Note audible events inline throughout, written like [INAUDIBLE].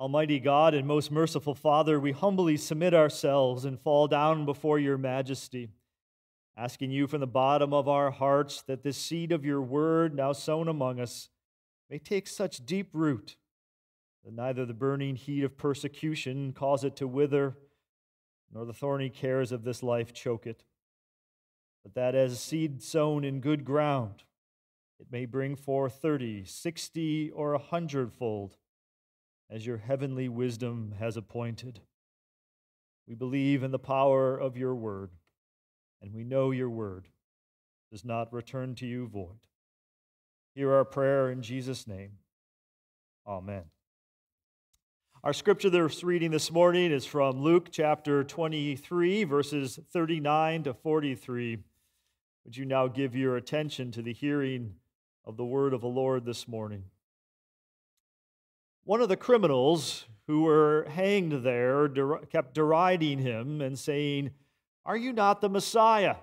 Almighty God and most merciful Father, we humbly submit ourselves and fall down before your majesty, asking you from the bottom of our hearts that this seed of your word, now sown among us, may take such deep root that neither the burning heat of persecution cause it to wither, nor the thorny cares of this life choke it, but that as seed sown in good ground, it may bring forth thirty, sixty, or a hundredfold as your heavenly wisdom has appointed. We believe in the power of your word, and we know your word does not return to you void. Hear our prayer in Jesus' name. Amen. Our scripture that's reading this morning is from Luke chapter 23, verses 39 to 43. Would you now give your attention to the hearing of the word of the Lord this morning? One of the criminals who were hanged there kept deriding him and saying, Are you not the Messiah?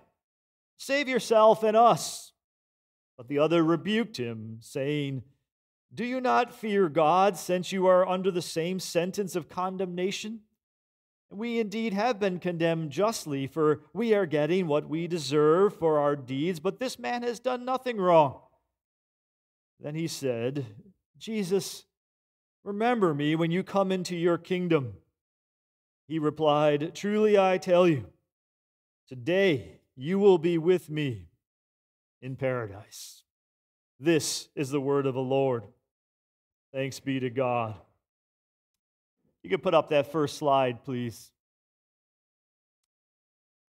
Save yourself and us. But the other rebuked him, saying, Do you not fear God, since you are under the same sentence of condemnation? We indeed have been condemned justly, for we are getting what we deserve for our deeds, but this man has done nothing wrong. Then he said, Jesus, Remember me when you come into your kingdom. He replied, Truly I tell you, today you will be with me in paradise. This is the word of the Lord. Thanks be to God. You can put up that first slide, please.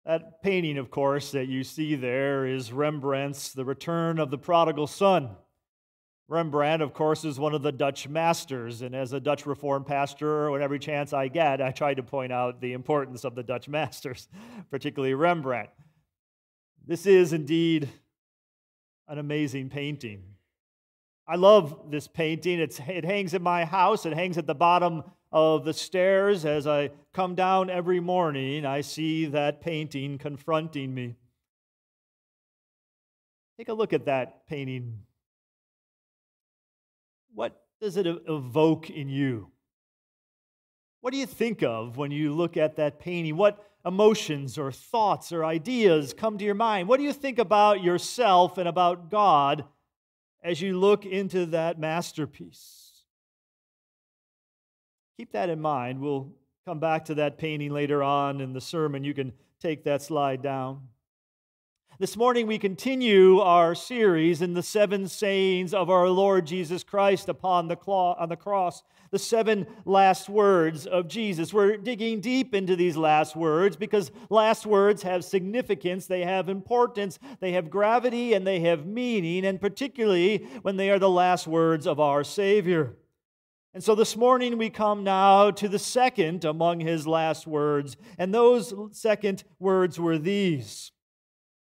That painting, of course, that you see there is Rembrandt's The Return of the Prodigal Son. Rembrandt, of course, is one of the Dutch masters, and as a Dutch Reformed pastor, when every chance I get, I try to point out the importance of the Dutch masters, [LAUGHS] particularly Rembrandt. This is indeed an amazing painting. I love this painting. It's, it hangs in my house, it hangs at the bottom of the stairs. As I come down every morning, I see that painting confronting me. Take a look at that painting what does it evoke in you? What do you think of when you look at that painting? What emotions or thoughts or ideas come to your mind? What do you think about yourself and about God as you look into that masterpiece? Keep that in mind. We'll come back to that painting later on in the sermon. You can take that slide down. This morning, we continue our series in the seven sayings of our Lord Jesus Christ upon the, on the cross, the seven last words of Jesus. We're digging deep into these last words because last words have significance, they have importance, they have gravity, and they have meaning, and particularly when they are the last words of our Savior. And so this morning we come now to the second among his last words, and those second words were these.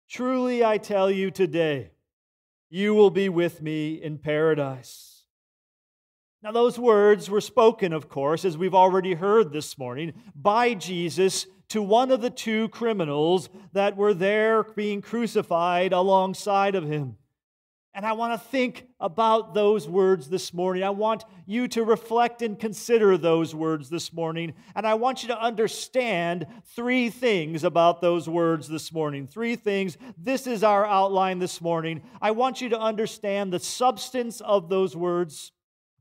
Truly I tell you today, you will be with me in paradise. Now, those words were spoken, of course, as we've already heard this morning, by Jesus to one of the two criminals that were there being crucified alongside of him. And I want to think about those words this morning. I want you to reflect and consider those words this morning. And I want you to understand three things about those words this morning. Three things. This is our outline this morning. I want you to understand the substance of those words.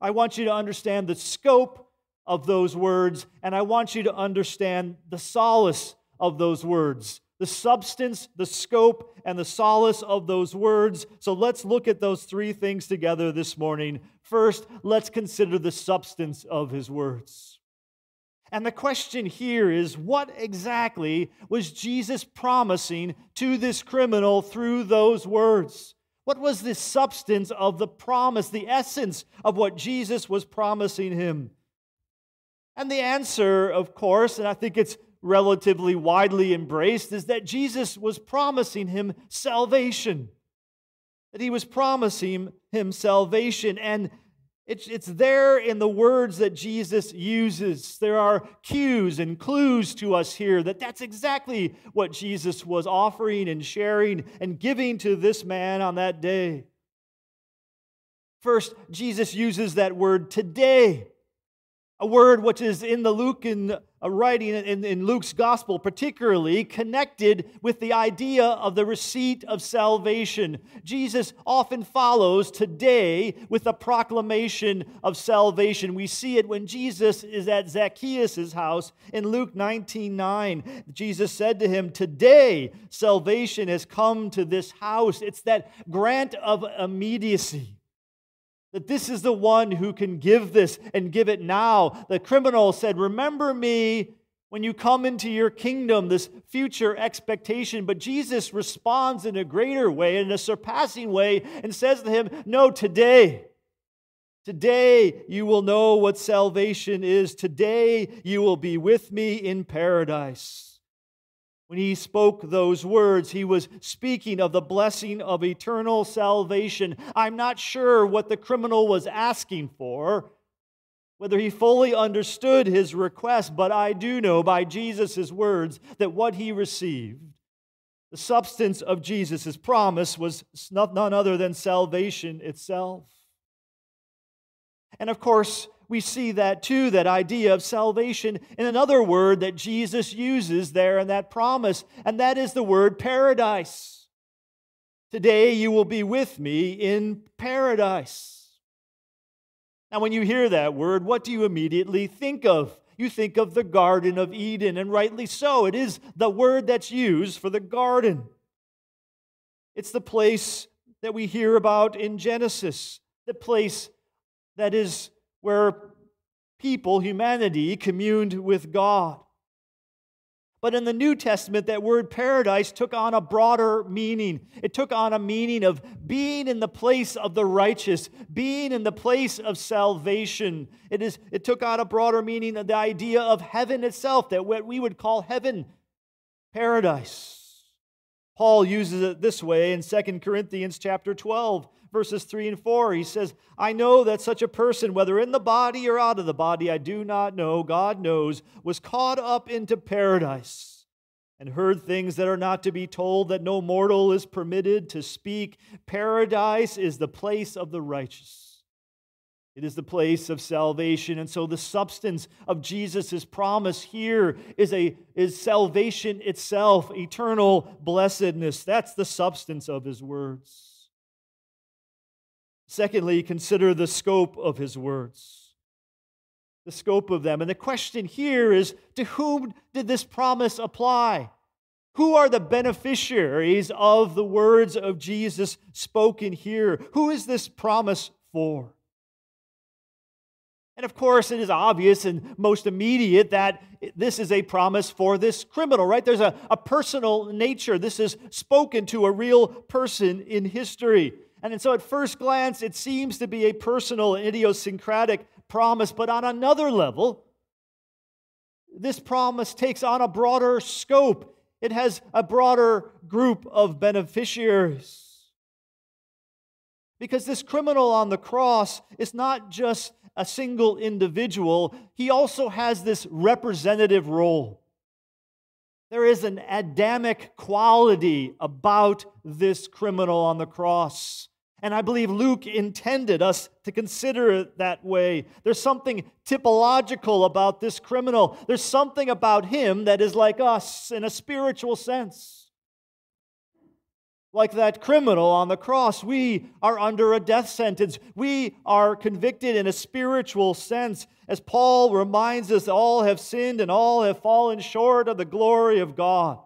I want you to understand the scope of those words. And I want you to understand the solace of those words the substance, the scope, and the solace of those words. So let's look at those three things together this morning. First, let's consider the substance of his words. And the question here is what exactly was Jesus promising to this criminal through those words? What was the substance of the promise, the essence of what Jesus was promising him? And the answer, of course, and I think it's relatively widely embraced is that Jesus was promising him salvation. That he was promising him salvation. And it's, it's there in the words that Jesus uses. There are cues and clues to us here that that's exactly what Jesus was offering and sharing and giving to this man on that day. First, Jesus uses that word today. a word which is in the Lucan writing in, in Luke's gospel, particularly connected with the idea of the receipt of salvation. Jesus often follows today with a proclamation of salvation. We see it when Jesus is at Zacchaeus' house in Luke 19 9. Jesus said to him, Today salvation has come to this house. It's that grant of immediacy that this is the one who can give this and give it now. The criminal said, Remember me when you come into your kingdom, this future expectation. But Jesus responds in a greater way, in a surpassing way, and says to him, No, today. Today you will know what salvation is. Today you will be with me in paradise. When he spoke those words, he was speaking of the blessing of eternal salvation. I'm not sure what the criminal was asking for, whether he fully understood his request, but I do know by Jesus' words that what he received, the substance of Jesus' promise, was none other than salvation itself. And of course, we see that too, that idea of salvation, in another word that Jesus uses there in that promise, and that is the word paradise. Today you will be with me in paradise. Now, when you hear that word, what do you immediately think of? You think of the Garden of Eden, and rightly so. It is the word that's used for the garden. It's the place that we hear about in Genesis, the place that is where people, humanity, communed with God. But in the New Testament, that word paradise took on a broader meaning. It took on a meaning of being in the place of the righteous, being in the place of salvation. It, is, it took on a broader meaning of the idea of heaven itself, that what we would call heaven, paradise. Paul uses it this way in 2 Corinthians chapter 12 verses 3 and 4. He says, I know that such a person, whether in the body or out of the body, I do not know, God knows, was caught up into paradise and heard things that are not to be told, that no mortal is permitted to speak. Paradise is the place of the righteous. It is the place of salvation. And so the substance of Jesus' promise here is, a, is salvation itself, eternal blessedness. That's the substance of his words. Secondly, consider the scope of his words. The scope of them. And the question here is to whom did this promise apply? Who are the beneficiaries of the words of Jesus spoken here? Who is this promise for? And of course, it is obvious and most immediate that this is a promise for this criminal, right? There's a, a personal nature. This is spoken to a real person in history. And so, at first glance, it seems to be a personal, and idiosyncratic promise, but on another level, this promise takes on a broader scope. It has a broader group of beneficiaries. Because this criminal on the cross is not just a single individual, he also has this representative role. There is an Adamic quality about this criminal on the cross. And I believe Luke intended us to consider it that way. There's something typological about this criminal. There's something about him that is like us in a spiritual sense. Like that criminal on the cross, we are under a death sentence. We are convicted in a spiritual sense. As Paul reminds us, all have sinned and all have fallen short of the glory of God.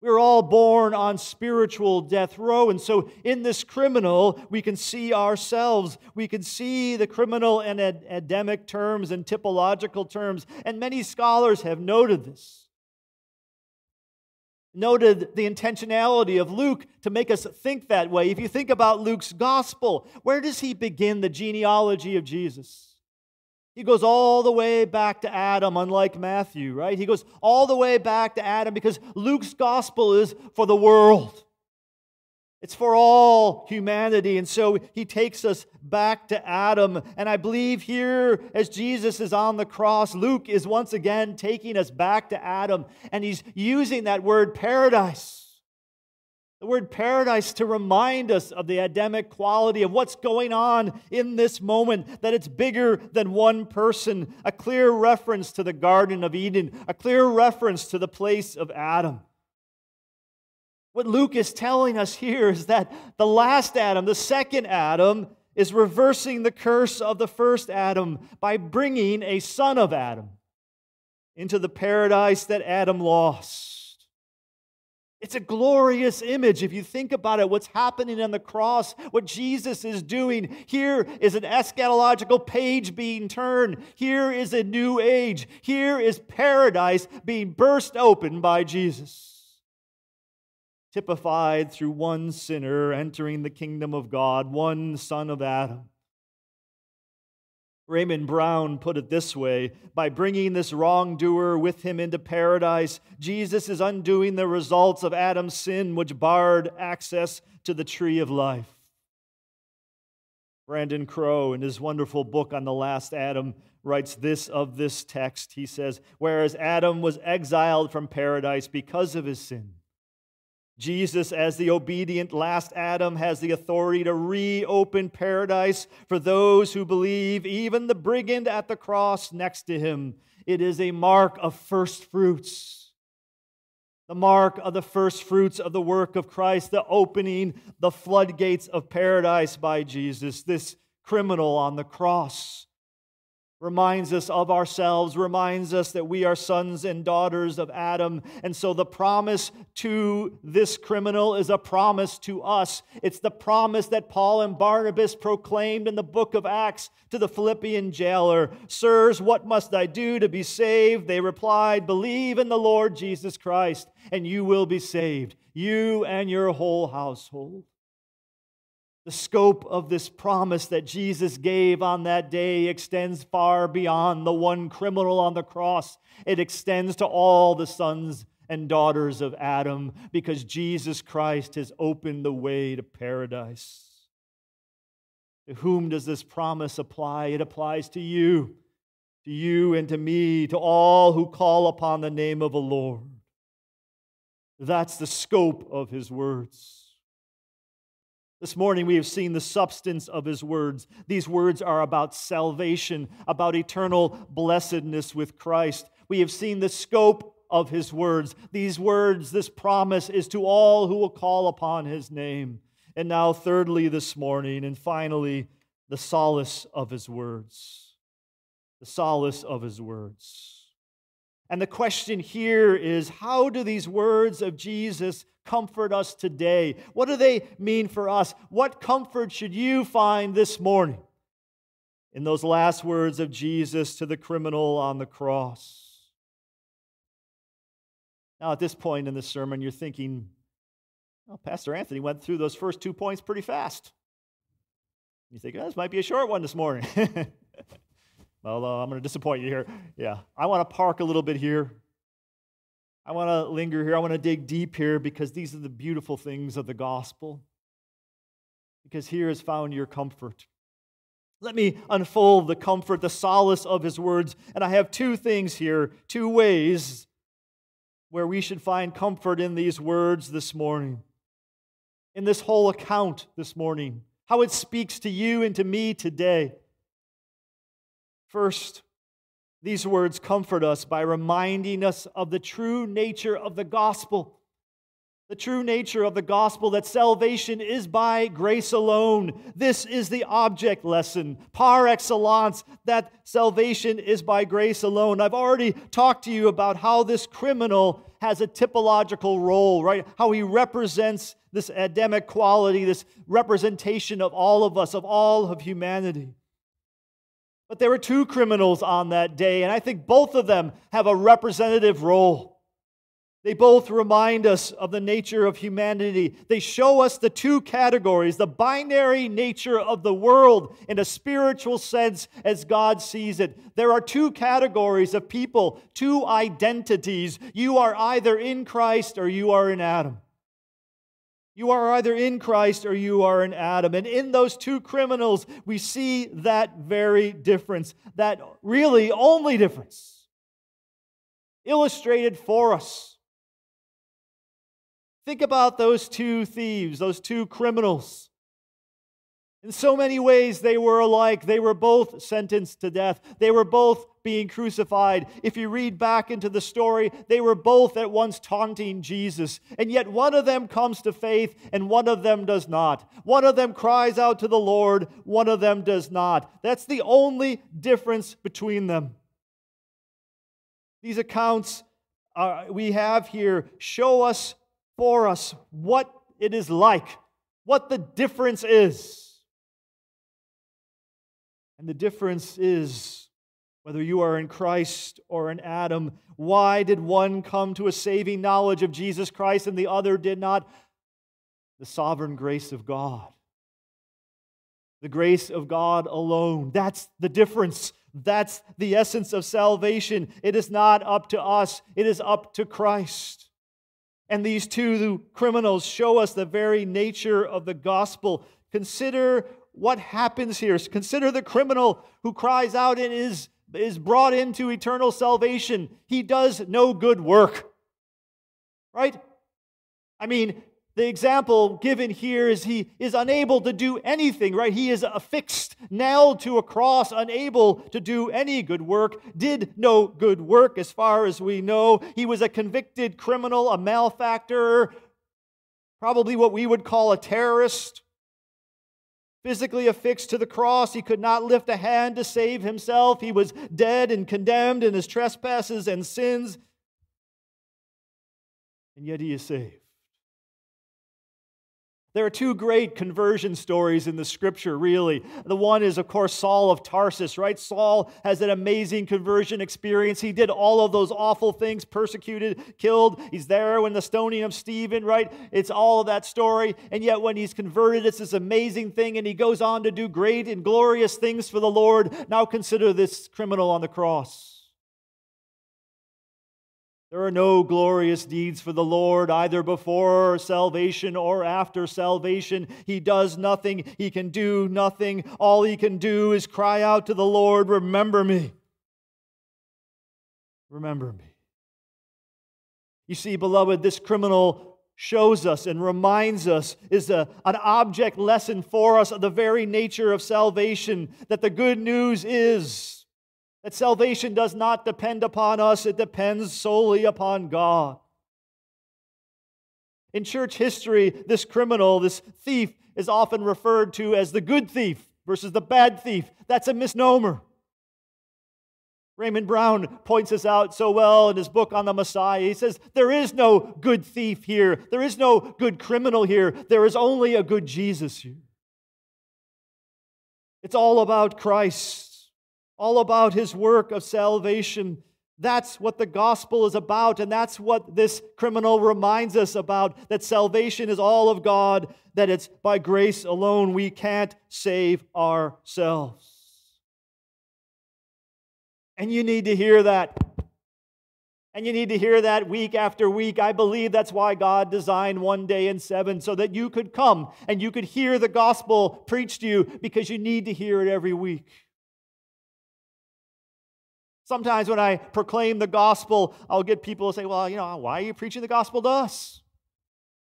We're all born on spiritual death row. And so, in this criminal, we can see ourselves. We can see the criminal in Adamic terms and typological terms. And many scholars have noted this noted the intentionality of Luke to make us think that way. If you think about Luke's gospel, where does he begin the genealogy of Jesus? He goes all the way back to Adam, unlike Matthew, right? He goes all the way back to Adam because Luke's gospel is for the world. It's for all humanity. And so he takes us back to Adam. And I believe here, as Jesus is on the cross, Luke is once again taking us back to Adam. And he's using that word paradise The word paradise to remind us of the Adamic quality of what's going on in this moment, that it's bigger than one person. A clear reference to the Garden of Eden, a clear reference to the place of Adam. What Luke is telling us here is that the last Adam, the second Adam, is reversing the curse of the first Adam by bringing a son of Adam into the paradise that Adam lost. It's a glorious image if you think about it, what's happening on the cross, what Jesus is doing. Here is an eschatological page being turned. Here is a new age. Here is paradise being burst open by Jesus. Typified through one sinner entering the kingdom of God, one son of Adam. Raymond Brown put it this way by bringing this wrongdoer with him into paradise, Jesus is undoing the results of Adam's sin, which barred access to the tree of life. Brandon Crowe, in his wonderful book on the last Adam, writes this of this text. He says, Whereas Adam was exiled from paradise because of his sin, Jesus, as the obedient last Adam, has the authority to reopen paradise for those who believe, even the brigand at the cross next to him. It is a mark of first fruits. The mark of the first fruits of the work of Christ, the opening the floodgates of paradise by Jesus, this criminal on the cross reminds us of ourselves, reminds us that we are sons and daughters of Adam. And so the promise to this criminal is a promise to us. It's the promise that Paul and Barnabas proclaimed in the book of Acts to the Philippian jailer Sirs, what must I do to be saved? They replied, Believe in the Lord Jesus Christ, and you will be saved, you and your whole household. The scope of this promise that Jesus gave on that day extends far beyond the one criminal on the cross. It extends to all the sons and daughters of Adam because Jesus Christ has opened the way to paradise. To whom does this promise apply? It applies to you, to you and to me, to all who call upon the name of the Lord. That's the scope of his words. This morning, we have seen the substance of his words. These words are about salvation, about eternal blessedness with Christ. We have seen the scope of his words. These words, this promise, is to all who will call upon his name. And now, thirdly, this morning, and finally, the solace of his words. The solace of his words. And the question here is how do these words of Jesus comfort us today? What do they mean for us? What comfort should you find this morning in those last words of Jesus to the criminal on the cross? Now, at this point in the sermon, you're thinking, well, Pastor Anthony went through those first two points pretty fast. You think, oh, this might be a short one this morning. [LAUGHS] well, uh, I'm going to disappoint you here. Yeah, I want to park a little bit here I want to linger here. I want to dig deep here because these are the beautiful things of the gospel. Because here is found your comfort. Let me unfold the comfort, the solace of his words. And I have two things here, two ways where we should find comfort in these words this morning, in this whole account this morning, how it speaks to you and to me today. First, these words comfort us by reminding us of the true nature of the gospel. The true nature of the gospel that salvation is by grace alone. This is the object lesson, par excellence, that salvation is by grace alone. I've already talked to you about how this criminal has a typological role, right? How he represents this Adamic quality, this representation of all of us, of all of humanity. But there were two criminals on that day, and I think both of them have a representative role. They both remind us of the nature of humanity. They show us the two categories the binary nature of the world in a spiritual sense as God sees it. There are two categories of people, two identities. You are either in Christ or you are in Adam. You are either in Christ or you are in Adam. And in those two criminals, we see that very difference, that really only difference illustrated for us. Think about those two thieves, those two criminals. In so many ways, they were alike. They were both sentenced to death. They were both being crucified. If you read back into the story, they were both at once taunting Jesus. And yet, one of them comes to faith and one of them does not. One of them cries out to the Lord, one of them does not. That's the only difference between them. These accounts uh, we have here show us for us what it is like, what the difference is. And the difference is whether you are in Christ or in Adam. Why did one come to a saving knowledge of Jesus Christ and the other did not? The sovereign grace of God. The grace of God alone. That's the difference. That's the essence of salvation. It is not up to us, it is up to Christ. And these two criminals show us the very nature of the gospel. Consider what happens here. Consider the criminal who cries out and is, is brought into eternal salvation. He does no good work. Right? I mean, the example given here is he is unable to do anything, right? He is affixed, nailed to a cross, unable to do any good work, did no good work as far as we know. He was a convicted criminal, a malefactor, probably what we would call a terrorist. Physically affixed to the cross, he could not lift a hand to save himself. He was dead and condemned in his trespasses and sins. And yet he is saved. There are two great conversion stories in the scripture, really. The one is, of course, Saul of Tarsus, right? Saul has an amazing conversion experience. He did all of those awful things, persecuted, killed. He's there when the stoning of Stephen, right? It's all of that story. And yet, when he's converted, it's this amazing thing, and he goes on to do great and glorious things for the Lord. Now consider this criminal on the cross. There are no glorious deeds for the Lord, either before salvation or after salvation. He does nothing. He can do nothing. All he can do is cry out to the Lord, Remember me. Remember me. You see, beloved, this criminal shows us and reminds us is a, an object lesson for us of the very nature of salvation that the good news is that salvation does not depend upon us, it depends solely upon God. In church history, this criminal, this thief, is often referred to as the good thief versus the bad thief. That's a misnomer. Raymond Brown points this out so well in his book on the Messiah. He says, There is no good thief here. There is no good criminal here. There is only a good Jesus here. It's all about Christ all about his work of salvation. That's what the gospel is about, and that's what this criminal reminds us about that salvation is all of God, that it's by grace alone. We can't save ourselves. And you need to hear that. And you need to hear that week after week. I believe that's why God designed one day in seven, so that you could come and you could hear the gospel preached to you because you need to hear it every week. Sometimes when I proclaim the gospel, I'll get people to say, Well, you know, why are you preaching the gospel to us?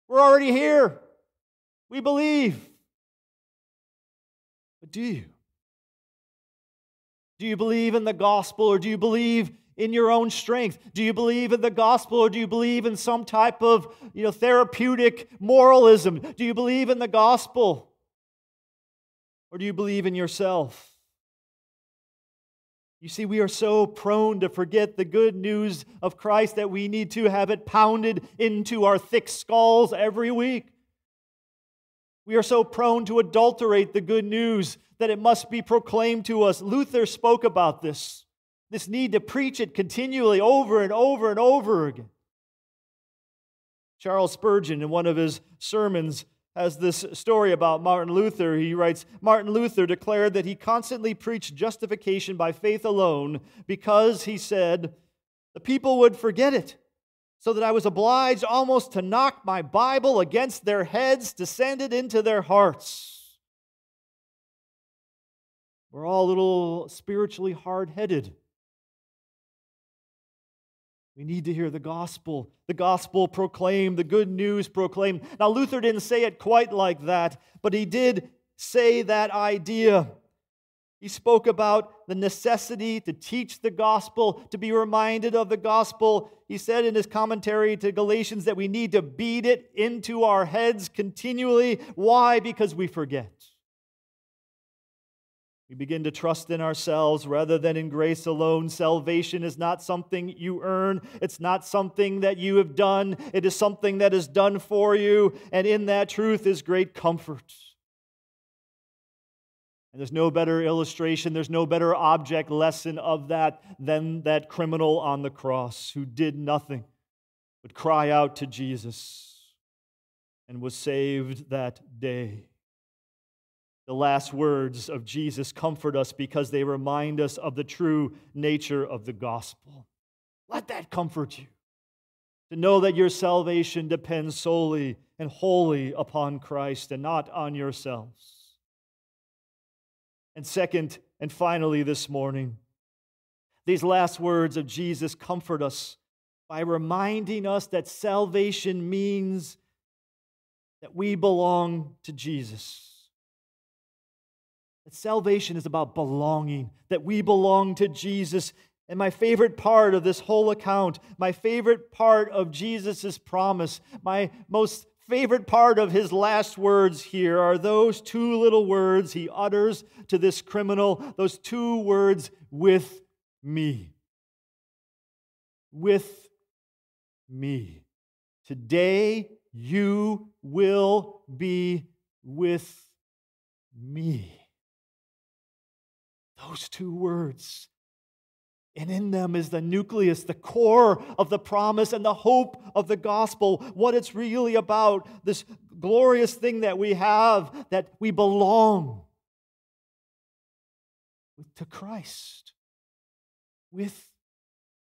We're already here. We believe. But do you? Do you believe in the gospel or do you believe in your own strength? Do you believe in the gospel or do you believe in some type of you know, therapeutic moralism? Do you believe in the gospel or do you believe in yourself? You see, we are so prone to forget the good news of Christ that we need to have it pounded into our thick skulls every week. We are so prone to adulterate the good news that it must be proclaimed to us. Luther spoke about this this need to preach it continually over and over and over again. Charles Spurgeon, in one of his sermons, has this story about Martin Luther. He writes Martin Luther declared that he constantly preached justification by faith alone because, he said, the people would forget it, so that I was obliged almost to knock my Bible against their heads to send it into their hearts. We're all a little spiritually hard headed. We need to hear the gospel, the gospel proclaimed, the good news proclaimed. Now, Luther didn't say it quite like that, but he did say that idea. He spoke about the necessity to teach the gospel, to be reminded of the gospel. He said in his commentary to Galatians that we need to beat it into our heads continually. Why? Because we forget. We begin to trust in ourselves rather than in grace alone. Salvation is not something you earn, it's not something that you have done. It is something that is done for you, and in that truth is great comfort. And there's no better illustration, there's no better object lesson of that than that criminal on the cross who did nothing but cry out to Jesus and was saved that day. The last words of Jesus comfort us because they remind us of the true nature of the gospel. Let that comfort you. To know that your salvation depends solely and wholly upon Christ and not on yourselves. And second and finally, this morning, these last words of Jesus comfort us by reminding us that salvation means that we belong to Jesus. That salvation is about belonging, that we belong to Jesus. And my favorite part of this whole account, my favorite part of Jesus' promise, my most favorite part of his last words here are those two little words he utters to this criminal, those two words, with me. With me. Today you will be with me. Those two words. And in them is the nucleus, the core of the promise and the hope of the gospel, what it's really about, this glorious thing that we have, that we belong to Christ with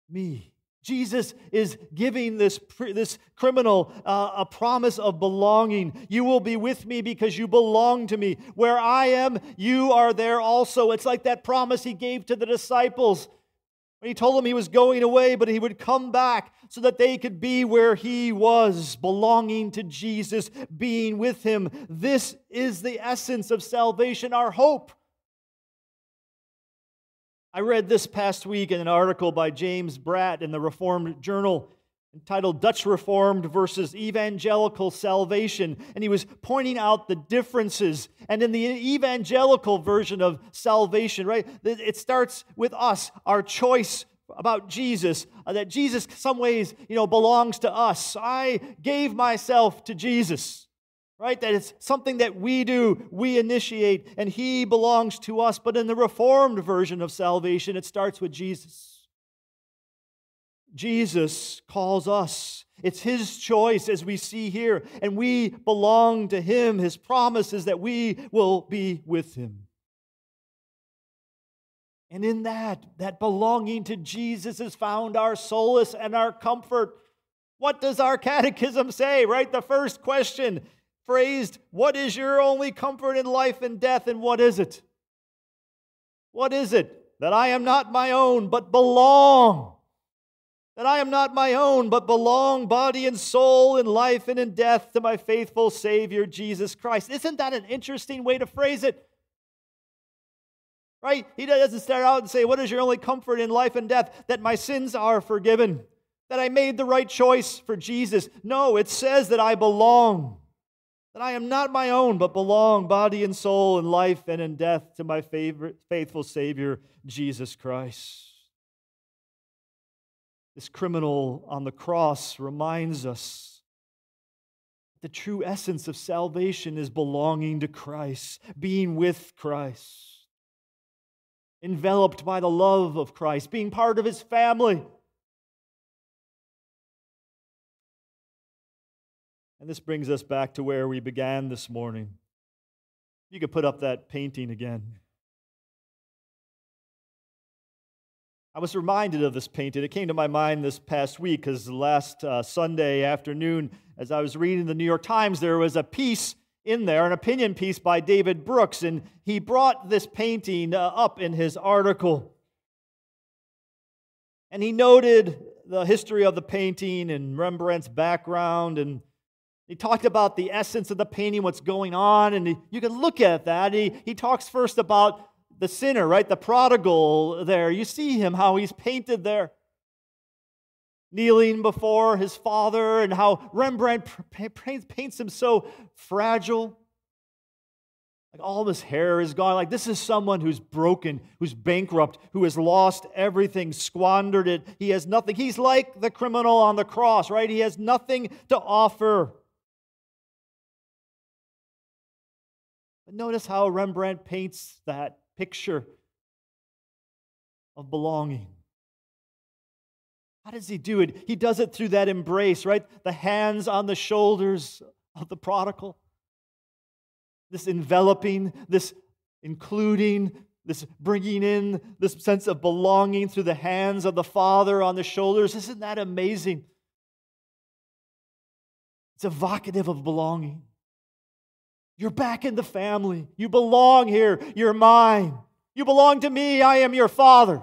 me. Jesus is giving this, this criminal uh, a promise of belonging. You will be with me because you belong to me. Where I am, you are there also. It's like that promise he gave to the disciples when he told them he was going away, but he would come back so that they could be where he was, belonging to Jesus, being with him. This is the essence of salvation, our hope. I read this past week in an article by James Bratt in the Reformed Journal entitled Dutch Reformed versus Evangelical Salvation. And he was pointing out the differences. And in the evangelical version of salvation, right, it starts with us, our choice about Jesus, uh, that Jesus, some ways, you know, belongs to us. I gave myself to Jesus right? That it's something that we do, we initiate, and He belongs to us. But in the Reformed version of salvation, it starts with Jesus. Jesus calls us. It's His choice, as we see here, and we belong to Him. His promise is that we will be with Him. And in that, that belonging to Jesus is found our solace and our comfort. What does our catechism say, right? The first question phrased, What is your only comfort in life and death, and what is it? What is it? That I am not my own, but belong. That I am not my own, but belong, body and soul, in life and in death, to my faithful Savior, Jesus Christ. Isn't that an interesting way to phrase it? Right? He doesn't start out and say, What is your only comfort in life and death? That my sins are forgiven, that I made the right choice for Jesus. No, it says that I belong that I am not my own, but belong, body and soul, in life and in death, to my favorite, faithful Savior, Jesus Christ. This criminal on the cross reminds us the true essence of salvation is belonging to Christ, being with Christ, enveloped by the love of Christ, being part of his family And this brings us back to where we began this morning. You could put up that painting again. I was reminded of this painting. It came to my mind this past week because last uh, Sunday afternoon, as I was reading the New York Times, there was a piece in there, an opinion piece by David Brooks, and he brought this painting uh, up in his article. And he noted the history of the painting and Rembrandt's background, and he talked about the essence of the painting, what's going on, and he, you can look at that. He, he talks first about the sinner, right? The prodigal there. You see him, how he's painted there, kneeling before his father, and how Rembrandt paints him so fragile. Like all of his hair is gone. Like this is someone who's broken, who's bankrupt, who has lost everything, squandered it. He has nothing. He's like the criminal on the cross, right? He has nothing to offer. But notice how Rembrandt paints that picture of belonging. How does he do it? He does it through that embrace, right? The hands on the shoulders of the prodigal. This enveloping, this including, this bringing in this sense of belonging through the hands of the Father on the shoulders. Isn't that amazing? It's evocative of belonging. You're back in the family. You belong here. You're mine. You belong to me. I am your father.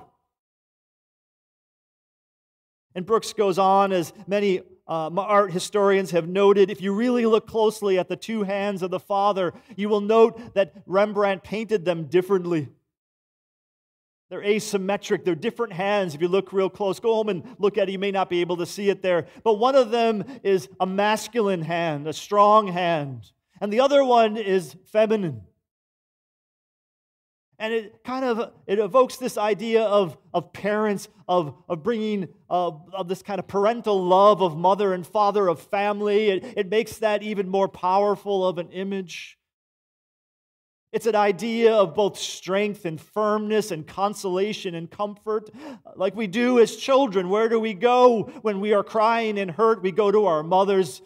And Brooks goes on, as many uh, art historians have noted, if you really look closely at the two hands of the Father, you will note that Rembrandt painted them differently. They're asymmetric. They're different hands. If you look real close, go home and look at it. You may not be able to see it there. But one of them is a masculine hand, a strong hand and the other one is feminine. And it kind of it evokes this idea of, of parents, of, of bringing of this kind of parental love of mother and father, of family. It, it makes that even more powerful of an image. It's an idea of both strength and firmness and consolation and comfort. Like we do as children. Where do we go when we are crying and hurt? We go to our mothers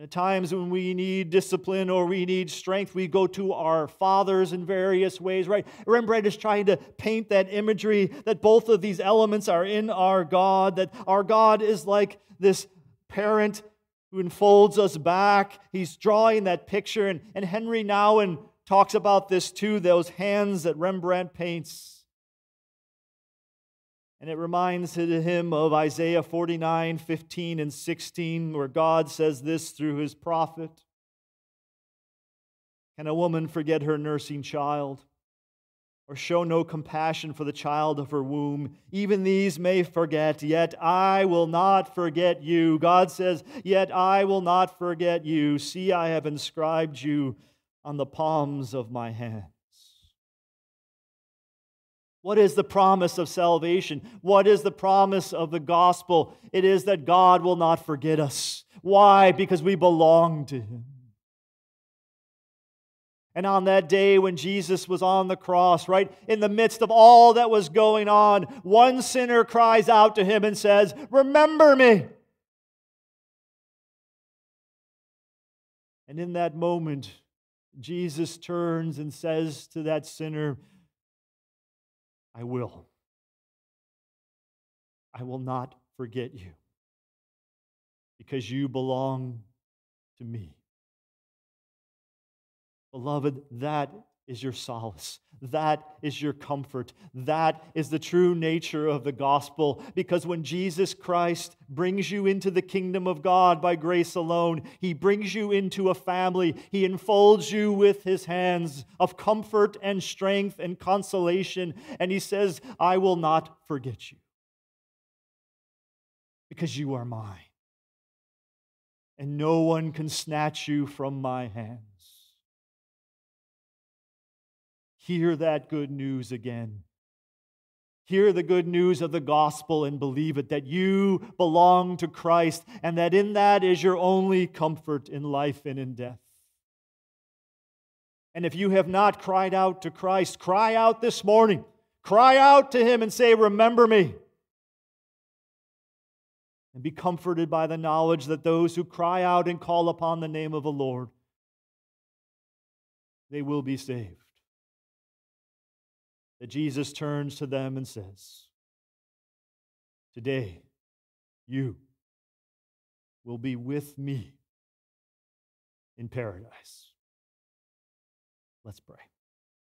At times when we need discipline or we need strength, we go to our fathers in various ways, right? Rembrandt is trying to paint that imagery that both of these elements are in our God, that our God is like this parent who enfolds us back. He's drawing that picture. And, and Henri Nouwen talks about this too, those hands that Rembrandt paints. And it reminds him of Isaiah 49, 15, and 16, where God says this through his prophet Can a woman forget her nursing child? Or show no compassion for the child of her womb. Even these may forget, yet I will not forget you. God says, Yet I will not forget you. See, I have inscribed you on the palms of my hand. What is the promise of salvation? What is the promise of the gospel? It is that God will not forget us. Why? Because we belong to Him. And on that day when Jesus was on the cross, right in the midst of all that was going on, one sinner cries out to Him and says, Remember me. And in that moment, Jesus turns and says to that sinner, I will. I will not forget you because you belong to me. Beloved, that is your solace. That is your comfort. That is the true nature of the gospel. Because when Jesus Christ brings you into the kingdom of God by grace alone, he brings you into a family. He enfolds you with his hands of comfort and strength and consolation. And he says, I will not forget you because you are mine. And no one can snatch you from my hand. Hear that good news again. Hear the good news of the gospel and believe it that you belong to Christ and that in that is your only comfort in life and in death. And if you have not cried out to Christ, cry out this morning. Cry out to Him and say, Remember me. And be comforted by the knowledge that those who cry out and call upon the name of the Lord, they will be saved that Jesus turns to them and says, Today, you will be with me in paradise. Let's pray.